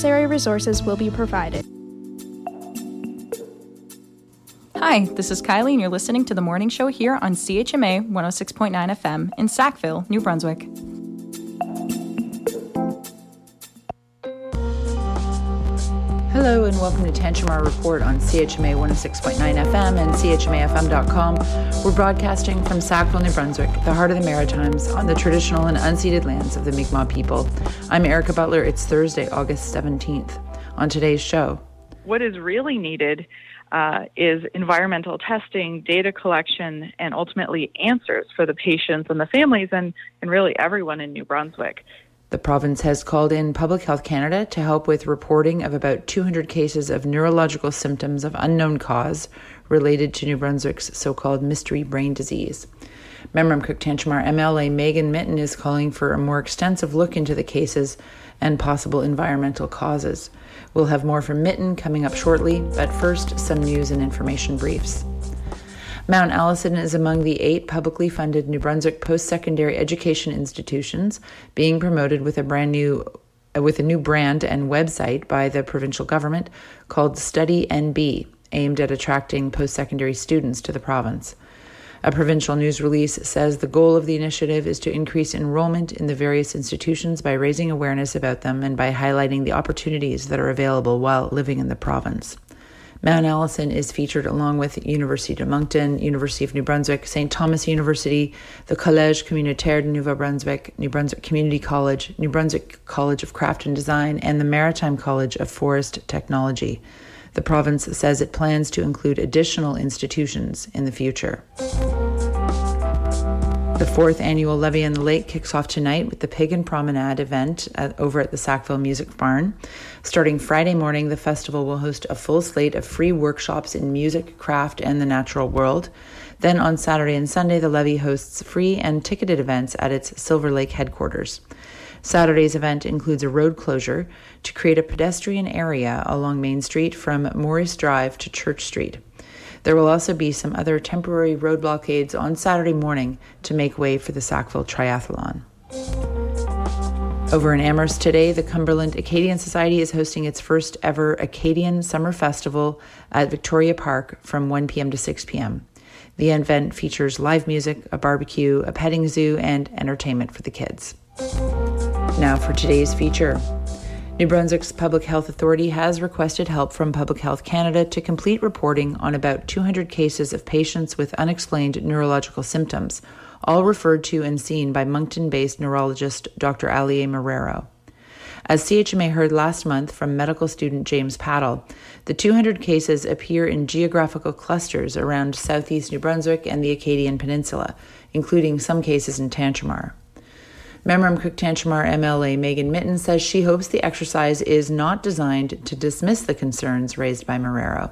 necessary resources will be provided. Hi, this is Kylie, and you're listening to the morning show here on CHMA 106.9 FM in Sackville, New Brunswick. Hello and welcome to Tantramar Report on CHMA 106.9 FM and CHMAFM.com. We're broadcasting from Sackville, New Brunswick, the heart of the Maritimes, on the traditional and unceded lands of the Mi'kmaq people. I'm Erica Butler. It's Thursday, August 17th. On today's show, what is really needed uh, is environmental testing, data collection, and ultimately answers for the patients and the families and, and really everyone in New Brunswick. The province has called in Public Health Canada to help with reporting of about 200 cases of neurological symptoms of unknown cause related to New Brunswick's so called mystery brain disease. Memramcook Tantramar MLA Megan Mitton is calling for a more extensive look into the cases and possible environmental causes. We'll have more from Mitton coming up shortly, but first, some news and information briefs. Mount Allison is among the eight publicly funded New Brunswick post secondary education institutions being promoted with a brand new uh, with a new brand and website by the provincial government called Study NB, aimed at attracting post secondary students to the province. A provincial news release says the goal of the initiative is to increase enrollment in the various institutions by raising awareness about them and by highlighting the opportunities that are available while living in the province. Mount Allison is featured along with University of Moncton, University of New Brunswick, St. Thomas University, the Collège Communautaire de Nouveau-Brunswick, New Brunswick Community College, New Brunswick College of Craft and Design, and the Maritime College of Forest Technology. The province says it plans to include additional institutions in the future. Fourth annual Levee on the Lake kicks off tonight with the Pagan Promenade event at, over at the Sackville Music Barn. Starting Friday morning, the festival will host a full slate of free workshops in music, craft, and the natural world. Then on Saturday and Sunday, the Levee hosts free and ticketed events at its Silver Lake headquarters. Saturday's event includes a road closure to create a pedestrian area along Main Street from Morris Drive to Church Street. There will also be some other temporary road blockades on Saturday morning to make way for the Sackville Triathlon. Over in Amherst today, the Cumberland Acadian Society is hosting its first ever Acadian Summer Festival at Victoria Park from 1 p.m. to 6 p.m. The event features live music, a barbecue, a petting zoo, and entertainment for the kids. Now for today's feature. New Brunswick's Public Health Authority has requested help from Public Health Canada to complete reporting on about 200 cases of patients with unexplained neurological symptoms, all referred to and seen by Moncton based neurologist Dr. Alier Marrero. As CHMA heard last month from medical student James Paddle, the 200 cases appear in geographical clusters around southeast New Brunswick and the Acadian Peninsula, including some cases in Tantramar. Memramcook Tantramar MLA Megan Mitton says she hopes the exercise is not designed to dismiss the concerns raised by Marrero.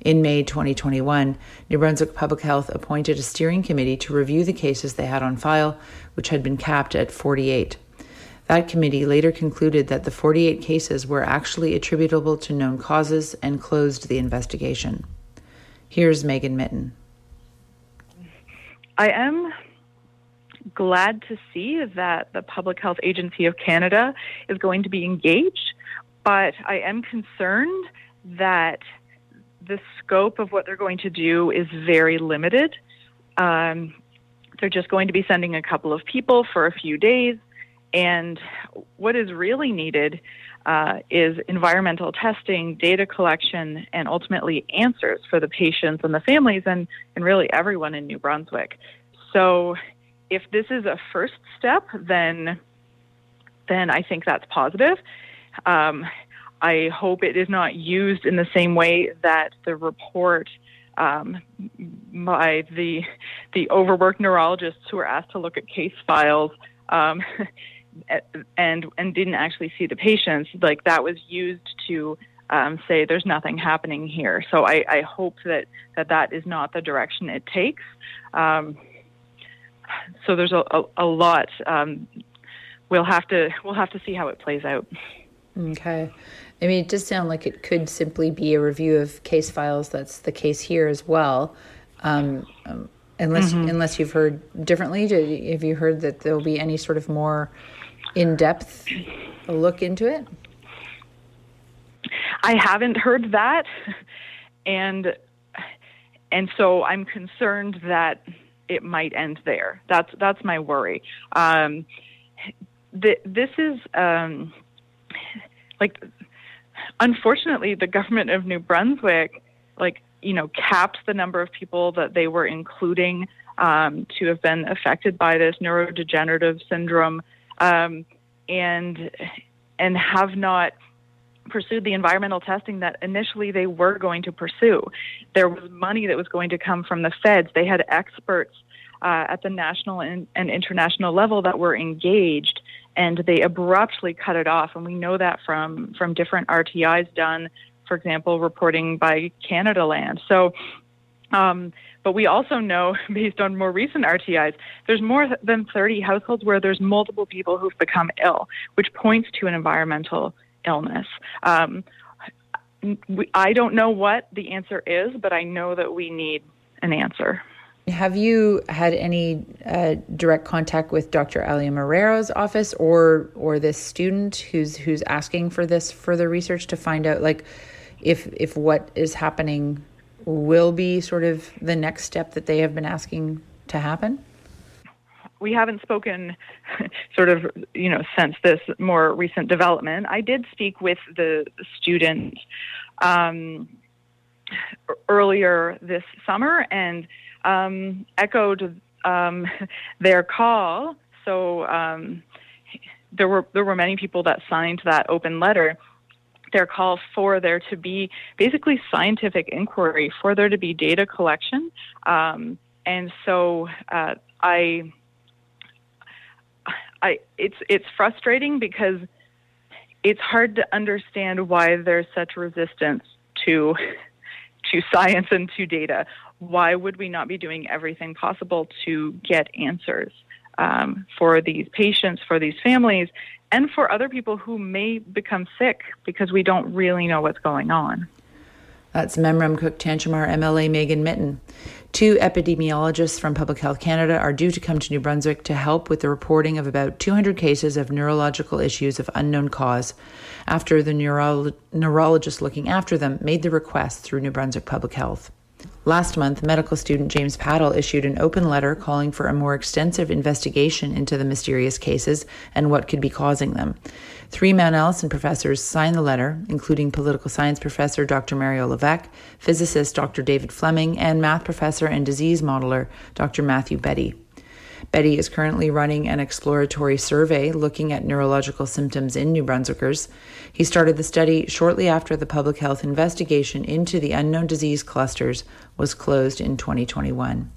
In May 2021, New Brunswick Public Health appointed a steering committee to review the cases they had on file, which had been capped at 48. That committee later concluded that the 48 cases were actually attributable to known causes and closed the investigation. Here's Megan Mitton. I am glad to see that the Public Health Agency of Canada is going to be engaged, but I am concerned that the scope of what they're going to do is very limited. Um, they're just going to be sending a couple of people for a few days, and what is really needed uh, is environmental testing, data collection, and ultimately answers for the patients and the families and, and really everyone in New Brunswick. So if this is a first step, then then I think that's positive. Um, I hope it is not used in the same way that the report um, by the the overworked neurologists who were asked to look at case files um, and and didn't actually see the patients. Like that was used to um, say there's nothing happening here. So I, I, hope that, that that is not the direction it takes. Um, so there's a, a, a lot. Um, we'll have to we'll have to see how it plays out. Okay. I mean, it does sound like it could simply be a review of case files. That's the case here as well. Um, um, unless mm-hmm. unless you've heard differently, have you heard that there will be any sort of more in depth look into it? I haven't heard that, and and so I'm concerned that it might end there. That's that's my worry. Um, th- this is um, like, unfortunately, the government of New Brunswick, like you know, capped the number of people that they were including um, to have been affected by this neurodegenerative syndrome, um, and and have not pursued the environmental testing that initially they were going to pursue. There was money that was going to come from the feds. They had experts uh, at the national and, and, international level that were engaged, and they abruptly cut it off. And we know that from from different RTIs done, for example, reporting by Canadaland. So. Um, but we also know, based on more recent RTIs, there's more than 30 households where there's multiple people who've become ill, which points to an environmental illness. Um, I don't know what the answer is, but I know that we need an answer. Have you had any uh, direct contact with Dr. Alier Marrero's office or or this student who's who's asking for this further research to find out like if if what is happening will be sort of the next step that they have been asking to happen? We haven't spoken sort of you know since this more recent development. I did speak with the student um, earlier this summer and um, echoed um, their call. So um, there were there were many people that signed that open letter. Their call for there to be basically scientific inquiry for there to be data collection. Um, and so uh, i I it's it's frustrating because it's hard to understand why there's such resistance to to science and to data. Why would we not be doing everything possible to get answers um, for these patients, for these families, and for other people who may become sick because we don't really know what's going on? That's Memramcook Tantramar MLA Megan Mitton. Two epidemiologists from Public Health Canada are due to come to New Brunswick to help with the reporting of about 200 cases of neurological issues of unknown cause after the neuro- neurologist looking after them made the request through New Brunswick Public Health. Last month, medical student James Paddle issued an open letter calling for a more extensive investigation into the mysterious cases and what could be causing them. Three Mount Allison professors signed the letter, including political science professor Dr. Mario Levesque, physicist Dr. David Fleming, and math professor and disease modeler Dr. Matthew Betti. Betti is currently running an exploratory survey looking at neurological symptoms in New Brunswickers. He started the study shortly after the public health investigation into the unknown disease clusters was closed in 2021.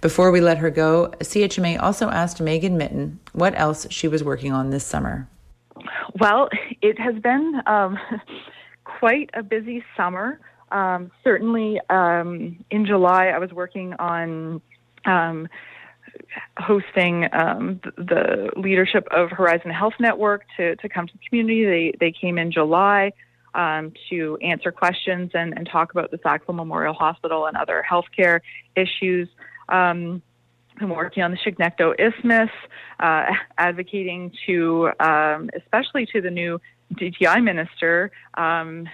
Before we let her go, CHMA also asked Megan Mitton what else she was working on this summer. Well, it has been um, quite a busy summer. Um, certainly, um, in July, I was working on um, hosting um, the leadership of Horizon Health Network to, to come to the community. They, they came in July um, to answer questions and, and talk about the Sackville Memorial Hospital and other healthcare issues. Um, I'm working on the Chignecto Isthmus, uh, advocating to, um, especially to the new DTI minister, um,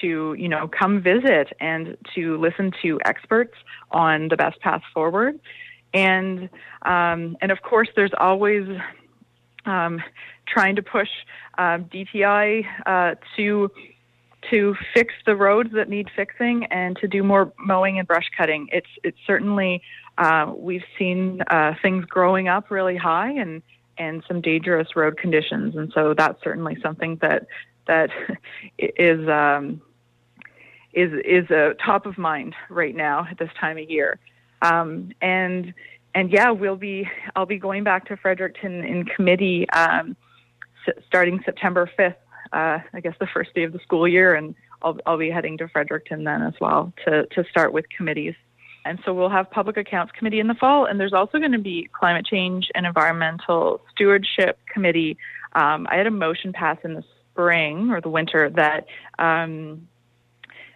to you know come visit and to listen to experts on the best path forward, and um, and of course there's always um, trying to push uh, DTI uh, to to fix the roads that need fixing and to do more mowing and brush cutting. It's it's certainly uh, we've seen uh, things growing up really high and and some dangerous road conditions, and so that's certainly something that that is um, is is a top of mind right now at this time of year. Um, and and yeah, we'll be I'll be going back to Fredericton in committee um, s- starting September fifth uh, I guess the first day of the school year, and I'll, I'll be heading to Fredericton then as well to, to start with committees. And so we'll have public accounts committee in the fall, and there's also going to be climate change and environmental stewardship committee. Um, I had a motion pass in the spring or the winter that um,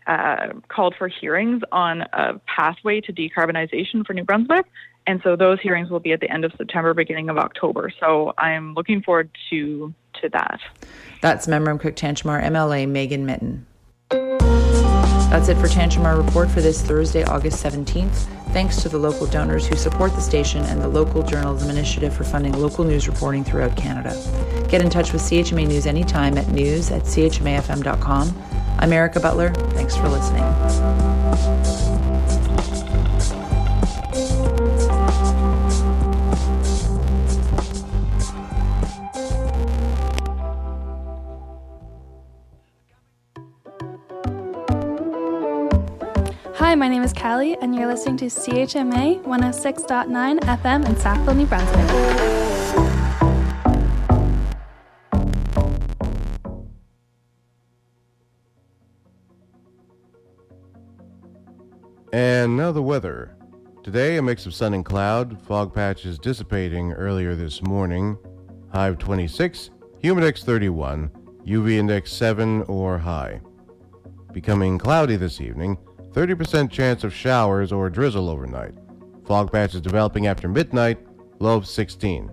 uh, called for hearings on a pathway to decarbonization for New Brunswick. And so those hearings will be at the end of September, beginning of October. So I'm looking forward to to that. That's Memramcook Tantramar MLA Megan Mitton. That's it for Tantramar Report for this Thursday, August 17th. Thanks to the local donors who support the station and the Local Journalism Initiative for funding local news reporting throughout Canada. Get in touch with CHMA News anytime at news at chmafm.com. I'm Erica Butler. Thanks for listening. Hi, my name is Callie, and you're listening to CHMA 106.9 FM in Sackville, New Brunswick. And now the weather. Today, a mix of sun and cloud, fog patches dissipating earlier this morning. High of 26, humidex 31, UV index 7 or high. Becoming cloudy this evening, 30% chance of showers or drizzle overnight. Fog patches developing after midnight, low of 16.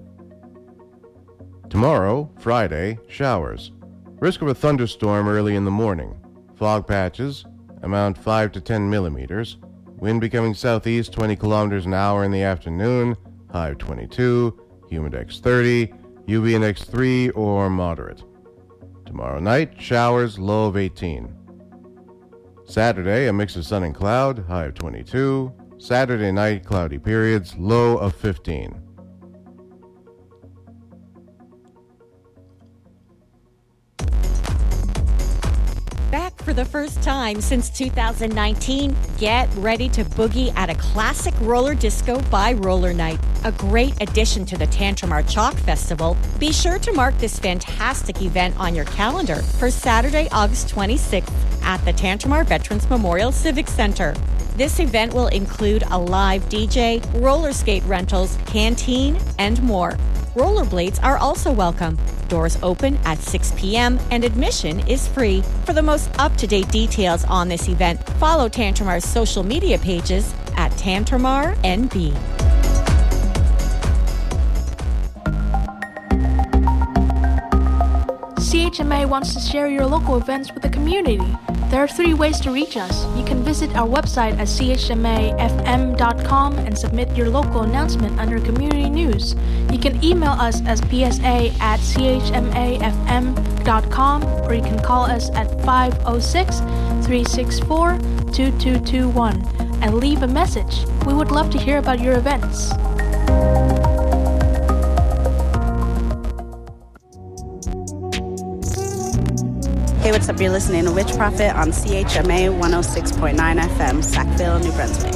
Tomorrow, Friday, showers. Risk of a thunderstorm early in the morning. Fog patches, amount 5 to 10 millimeters. Wind becoming southeast 20 kilometers an hour in the afternoon, high of 22, humidex 30, UV index 3 or moderate. Tomorrow night, showers, low of 18. Saturday, a mix of sun and cloud, high of 22. Saturday night, cloudy periods, low of 15. For the first time since 2019, get ready to boogie at a classic roller disco by Roller Night, a great addition to the Tantrum Tantramar Chalk Festival. Be sure to mark this fantastic event on your calendar for Saturday, August 26th at the Tantramar Veterans Memorial Civic Center. This event will include a live DJ, roller skate rentals, canteen, and more. Rollerblades are also welcome. Doors open at 6 p.m. and admission is free. For the most up to date details on this event, follow Tantramar's social media pages at Tantramar NB. CHMA wants to share your local events with the community. There are three ways to reach us. You can visit our website at chmafm.com and submit your local announcement under community news. You can email us as psa at chmafm.com or you can call us at 506 364 2221 and leave a message. We would love to hear about your events. Hey, what's up? You're listening to Witch Prophet on CHMA 106.9 FM, Sackville, New Brunswick.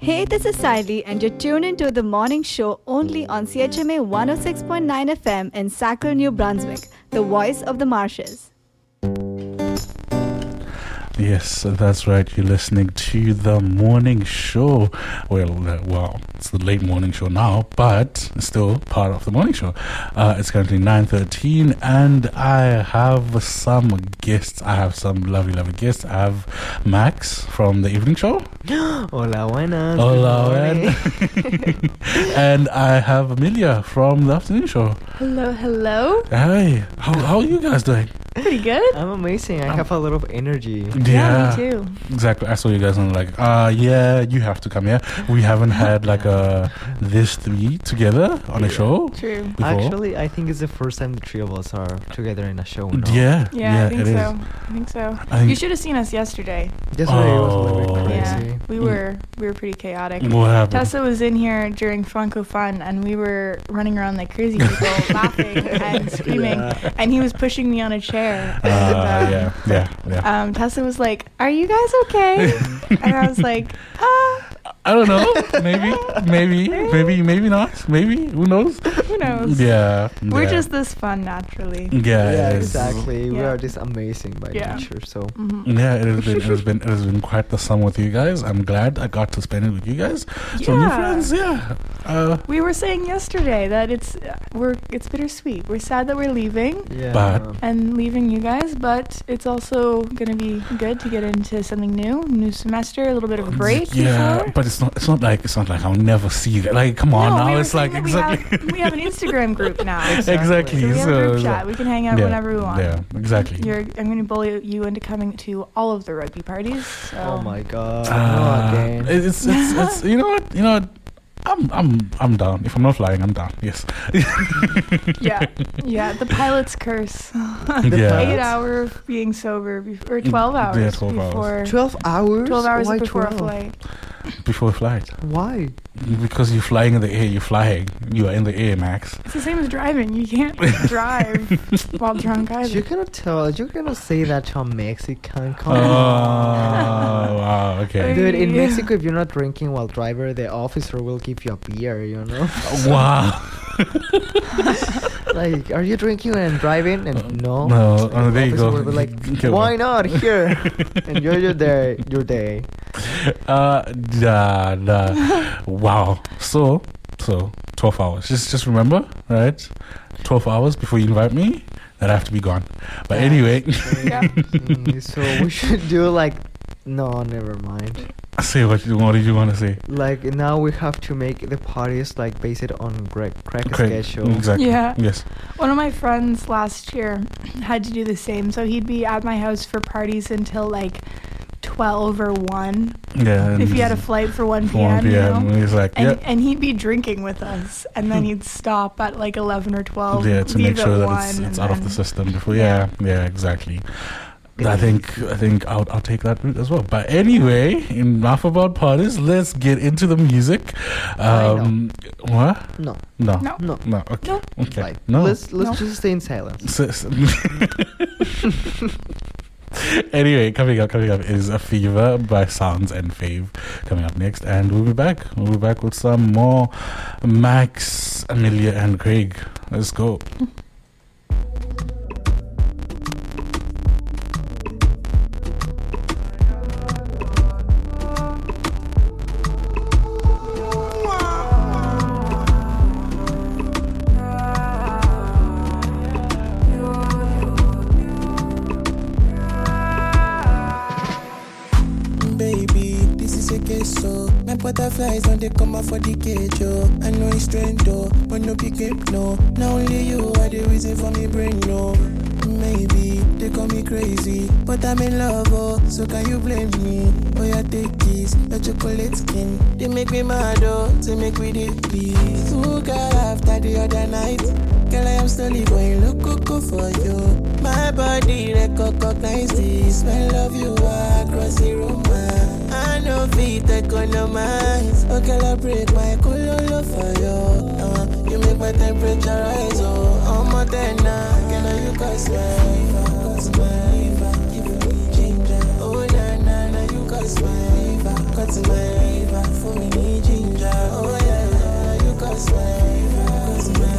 Hey, this is Siley, and you're tuned into the morning show only on CHMA 106.9 FM in Sackville, New Brunswick, the voice of the marshes. Yes, that's right. You're listening to the morning show. Well, uh, well, it's the late morning show now, but still part of the morning show. Uh, it's currently 9.13 and I have some guests. I have some lovely, lovely guests. I have Max from the evening show. Hola, buenas. Hola, buenas. and I have Amelia from the afternoon show. Hello, hello. Hey, how, how are you guys doing? Pretty good. I'm amazing. I have a lot of energy. Yeah, me too. Exactly. I saw you guys and like, uh yeah, you have to come here. We haven't had like a this three together on a show. True. before. Actually, I think it's the first time the three of us are together in a show. No? Yeah, Yeah, I think it is. so. I think so. I think- you should have seen us yesterday. Yesterday was a little Oh. bit Yeah, we were we were pretty chaotic. What happened? Tessa was in here during Funko Fun, and we were running around like crazy people, laughing and screaming. And he was pushing me on a chair. And, Uh, um, yeah, yeah, yeah. Um, Tessa was like, "Are you guys okay?" and I was like, "Ah, I don't know. Maybe, maybe, maybe, maybe not. Maybe. Who knows? who knows?" Yeah. We're yeah. just this fun naturally. Yeah, Yeah, it is. exactly. We are just amazing by Yeah. nature. So Mhm. Yeah, it has been it has been it has been quite the sum with you guys. I'm glad I got to spend it with you guys. Some new Yeah. friends, yeah. Uh, We were saying yesterday that it's uh, we're it's bittersweet. We're sad that we're leaving. yeah. But- and leaving you guys, but it's also going to be good to get into something new, new semester, a little bit of a break. Yeah, before. but it's not. It's not like it's not like I'll never see you. guys. Like, come on No, now. we it's like exactly. We have, we have an Instagram group now. Exactly. So we have a So- group chat. We can hang out yeah, whenever we want. Yeah, exactly. You're, I'm going to bully you into coming to all of the rugby parties. So. Oh my god. Uh, no, it's, it's, it's, you know what, you know what. I'm, I'm, I'm down. If I'm not flying, I'm down. Yes. yeah, yeah. The pilot's curse. Yeah. Eight hour of being sober, before, or twelve hours Yeah, 12 hours. 12 hours? Twelve hours Why before 12? a flight. Before a flight. Why? Because you're flying in the air. You're flying. You are in the air, Max. It's the same as driving. You can't drive while drunk either. You cannot tell. You cannot say that to a Mexican. Oh, Come on. wow. Okay. Dude, in Yeah. Mexico, if you're not drinking while driver, the officer will give you a beer. You know. Wow. like, are you drinking and driving? And no. No, So oh, the there you officer go. Be like, Okay, why well. not? Here, enjoy your day. Your day. Uh, da, da. Wow. So, so 12 hours. Just, just remember, right? 12 hours before you invite me, that I have to be gone. But Yeah. anyway, Mm, so we should do like. No, never mind. say what you what did you want to say? Like now we have to make the parties like based on Greg crack Okay, schedule. Exactly. Yeah. Yes. One of my friends last year had to do the same. So he'd be at my house for parties until like 12 or 1. Yeah. If he had a flight for 1 for 1 p.m. You p.m. know? He's like, And, yep. and he'd be drinking with us. And then hmm. he'd stop at like 11 or 12. Yeah, to make sure that it's, it's and out of the system before. Yeah, yeah, exactly. I think I think I'll I'll take that route as well. But anyway, enough about parties. Let's get into the music. Um, what? No. No. No. No. No. Okay. No. Okay. Like, no. let's let's No. just stay in silence. So- so- anyway, coming up, coming up is a fever by Sounds and Fave. Coming up next, and we'll be back. We'll be back with some more Max, Amelia, and Craig. Let's go. For the cage, I know it's strange though, but no pick game, no. Now only you are the reason for me brain, no Maybe they call me crazy, but I'm in love, oh. So can you blame me? Oh yeah, take this, your chocolate skin They make me mad, oh, They make me the peace Who got after the other night? Girl, I am slowly going loco for you. My body recognize this. Smell of you across the room Know feet economize Oh, girl, I break my color for you. Uh, You make my temperature rise, oh. I'm a tenor, can I you cause my Cause my Give me ginger Oh, na, na, na, you cause my Cause my For me ginger Oh, yeah, yeah, you cause my Cause my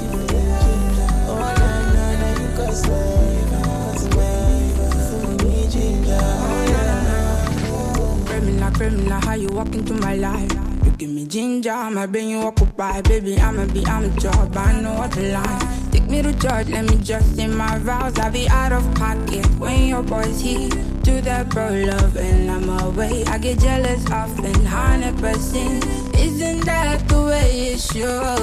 Give me ginger Oh, na, na, na, you cause my Criminal, criminal, how you walk into my life? You give me ginger, my brain you occupy. Baby, I'ma be, I'm a job, I know what the line. Take me to church, let me just say my vows. I be out of pocket when your boys here. Do that bro love and I'm away. I get jealous often, 100%. Isn't that the way it should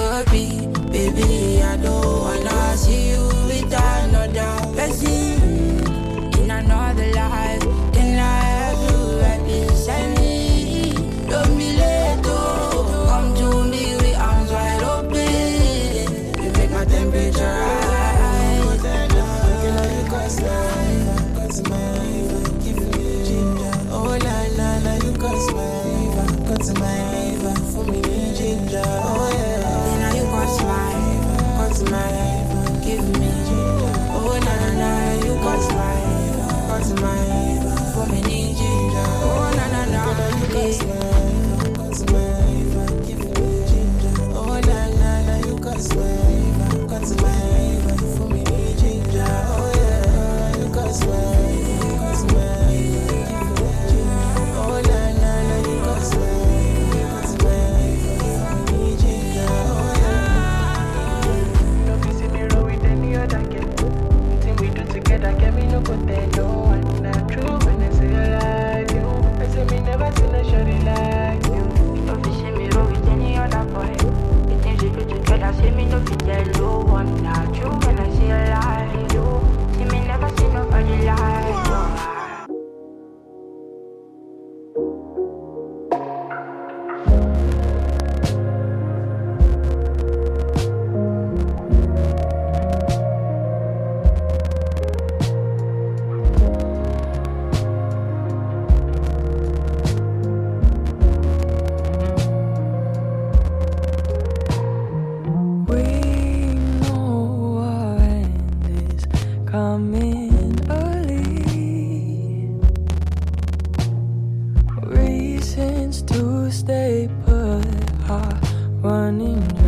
stay put are running.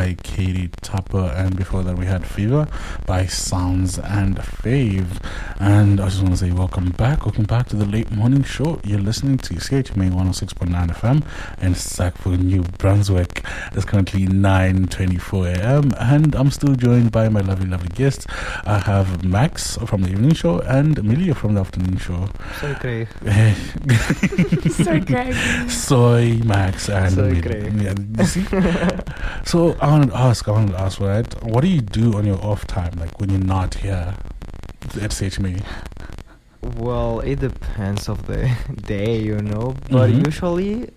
By Katie Tupper. And before that, we had Fever by Sounds and Fave. And I just want to say, welcome back. Welcome back to the late morning show. You're listening to CHMA 106.9 FM in Sackville, New Brunswick. It's currently 9.24 a.m. And I'm still joined by my lovely, lovely guests. I have Max from the evening show and Amelia from the afternoon show. Soy Craig. Soy Craig. Soy Max and Soy Amelia. Craig. Yeah, you see? so I want to ask, I want to ask, right? What do you do on your off time, like when you're not here at CHMA? Well, it depends of the day, you know. But Mhm. usually,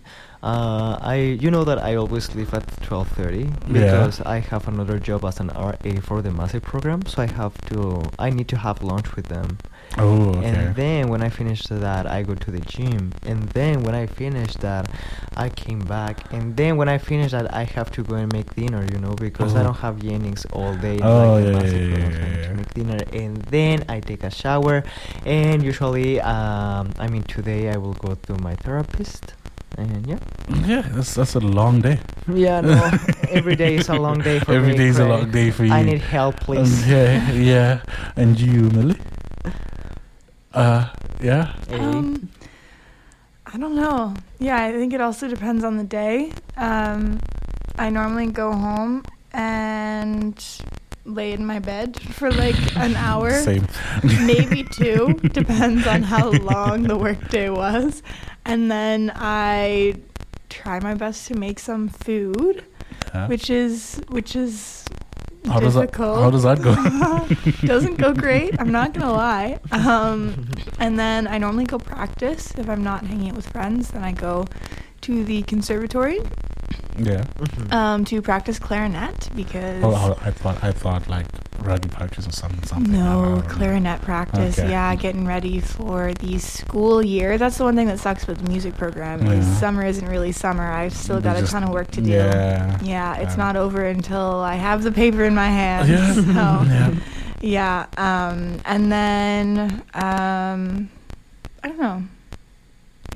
uh, I you know that I always leave at twelve thirty Yeah. because I have another job as an RA for the massive program. So I have to I need to have lunch with them. Oh, okay. And then when I finish that, I go to the gym. And then when I finish that, I came back. And then when I finish that, I have to go and make dinner, you know, because I Oh. don't have yearnings all day. Oh, like yeah, yeah, yeah, I yeah, To make dinner. And then I take a shower. And usually, um, I mean, today I will go to my therapist. And yeah. Yeah, that's that's a long day. Yeah, no. every day is a long day for Every me. day is a long day for you. I need help, Um, please. yeah, yeah. And you, Millie? Uh, yeah. Um, I don't know. Yeah, I think it also depends on the day. Um, I normally go home and lay in my bed for like an hour, Same. maybe two, depends on how long the workday was, and then I try my best to make some food, Yeah. which is which is How does that- how does that go? Doesn't go great. I'm not gonna lie. Um, and then I normally go practice if I'm not hanging out with friends. Then I go to the conservatory Yeah. um, to practice clarinet because Oh, oh, I thought I thought like rugby practice or something. something. No don't clarinet practice. Okay. Yeah, getting ready for the school year. That's the one thing that sucks with the music program. Is summer isn't really summer. I've still They got a ton of work to do. yeah, Yeah, it's yeah. not over until I have the paper in my hand. Yeah, So, yeah. yeah. Um, and then um, I don't know.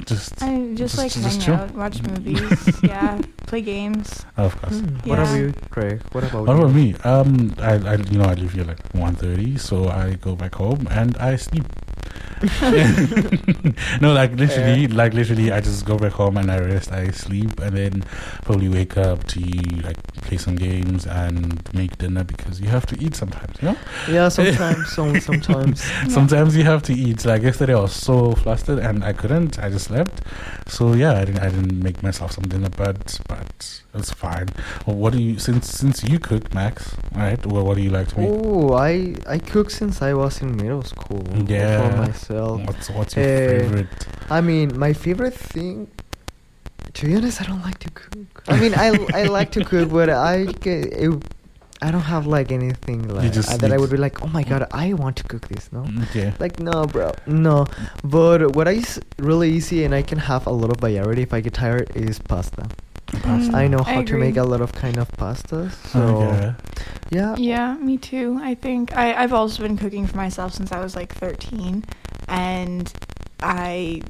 Just I just, just- like just hang chill. out, watch movies. yeah, play games. Of course. Hmm, What Yeah. about you, Craig? What about What you? about me? Um, I, I, you know, I live here like 1.30, so I go back home and I sleep. no, like literally, like literally, I just go back home and I rest, I sleep, and then probably wake up to like play some games and make dinner because you have to eat sometimes, you know. Yeah, sometimes, some, sometimes. sometimes you have to eat. Like yesterday, I was so flustered and I couldn't. I just slept. So yeah, I didn't. I didn't make myself some dinner, but but it's fine. Well, what do you since since you cook, Max? Right? Well, what do you like to make? Oh, I I cook since I was in middle school. Yeah. Myself. What's what's your Eh, favorite? I mean, my favorite thing. To be honest, I don't like to cook. I mean, I I like to cook, but I it, I don't have like anything like uh, that I would be like, oh my god, I want to cook this. No, Okay. like no, bro, no. But what what is really easy and I can have a lot of variety if I get tired is pasta. Pasta. I know I how to make a lot of kind of pastas. So Okay. yeah, Yeah, me too. I think I, I've also been cooking for myself since I was like 13, and I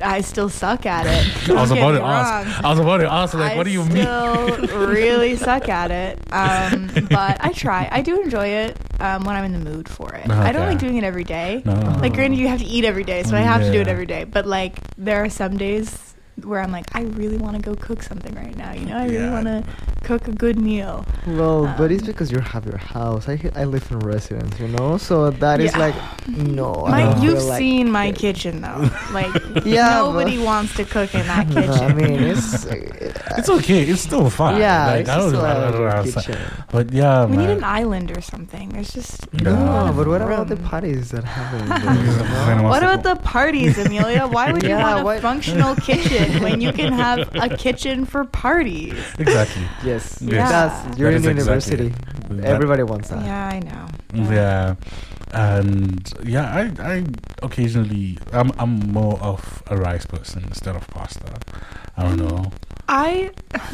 I still suck at it. I was about to ask. I was about to ask. Like, I what do you mean? still really suck at it. Um, but I try. I do enjoy it um, when I'm in the mood for it. I don't like doing it every day. No. Like, granted, you have to eat every day, so I have to do it every day. But like, there are some days where I'm like, I really want to go cook something right now. You know, I really Yeah. want to cook a good meal. Well, but it's Um, because you have your house. I I live in residence, you know, so that is Yeah. like no. My, don't you've like seen my it. kitchen though. Like Yeah, nobody wants to cook in that No, kitchen. I mean, it's It's okay. It's still fine. Yeah, Like, it's I don't still know. I a don't know. kitchen. But yeah, we need an island or something. There's just No, not a lot no, but what about the parties that happen? in Yeah, there, you know? What about the parties, Amelia? Why would you Yeah, want a what- functional kitchen when you can have a kitchen for parties? Exactly. Yes, Yeah. that's you're That in is exactly university. That- Everybody wants that. Yeah, I know. Yeah. And yeah, I, I occasionally I'm I'm more of a rice person instead of pasta. I don't know. I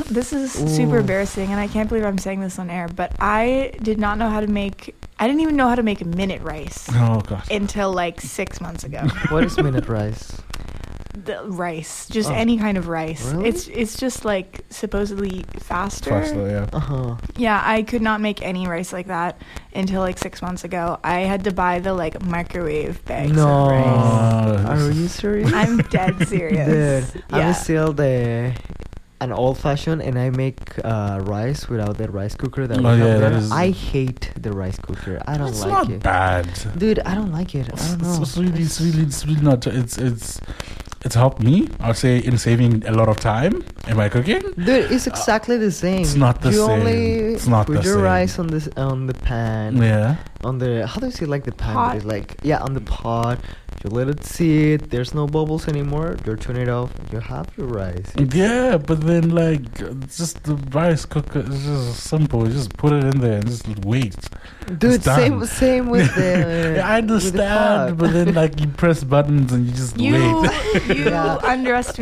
this is super embarrassing and I can't believe I'm saying this on air, but I did not know how to make I didn't even know how to make a minute rice Oh god. until like 6 months ago. What is minute rice? The rice, just Oh. any kind of rice. Really? It's it's just like supposedly faster. Faster, yeah. Uh huh. Yeah, I could not make any rice like that until like six months ago. I had to buy the like microwave bags No, of rice. are you serious? I'm dead serious. Dude, yeah. I'm still the an old fashioned, and I make uh, rice without the rice cooker. That we Oh, have yeah, that there. is- I hate the rice cooker. I don't It's like not it. bad. Dude, I don't like it. I don't know. It's, it's really, it's really, it's really not. It's it's it's helped me. I'd say in saving a lot of time in my cooking. Dude, it's exactly the same. it's not the you same. only It's not put the your same. rice on this on the pan. Yeah. On the how do you say like the pan? Pot. It's like yeah, on the pot. You let it sit. There's no bubbles anymore. You turn it off. You have your rice. Yeah, but then like just the rice cooker is just simple. You just put it in there and just wait. Dude, It's done. same same with the. Yeah, I with the understand, but then like you press buttons and you just You wait. you underestimate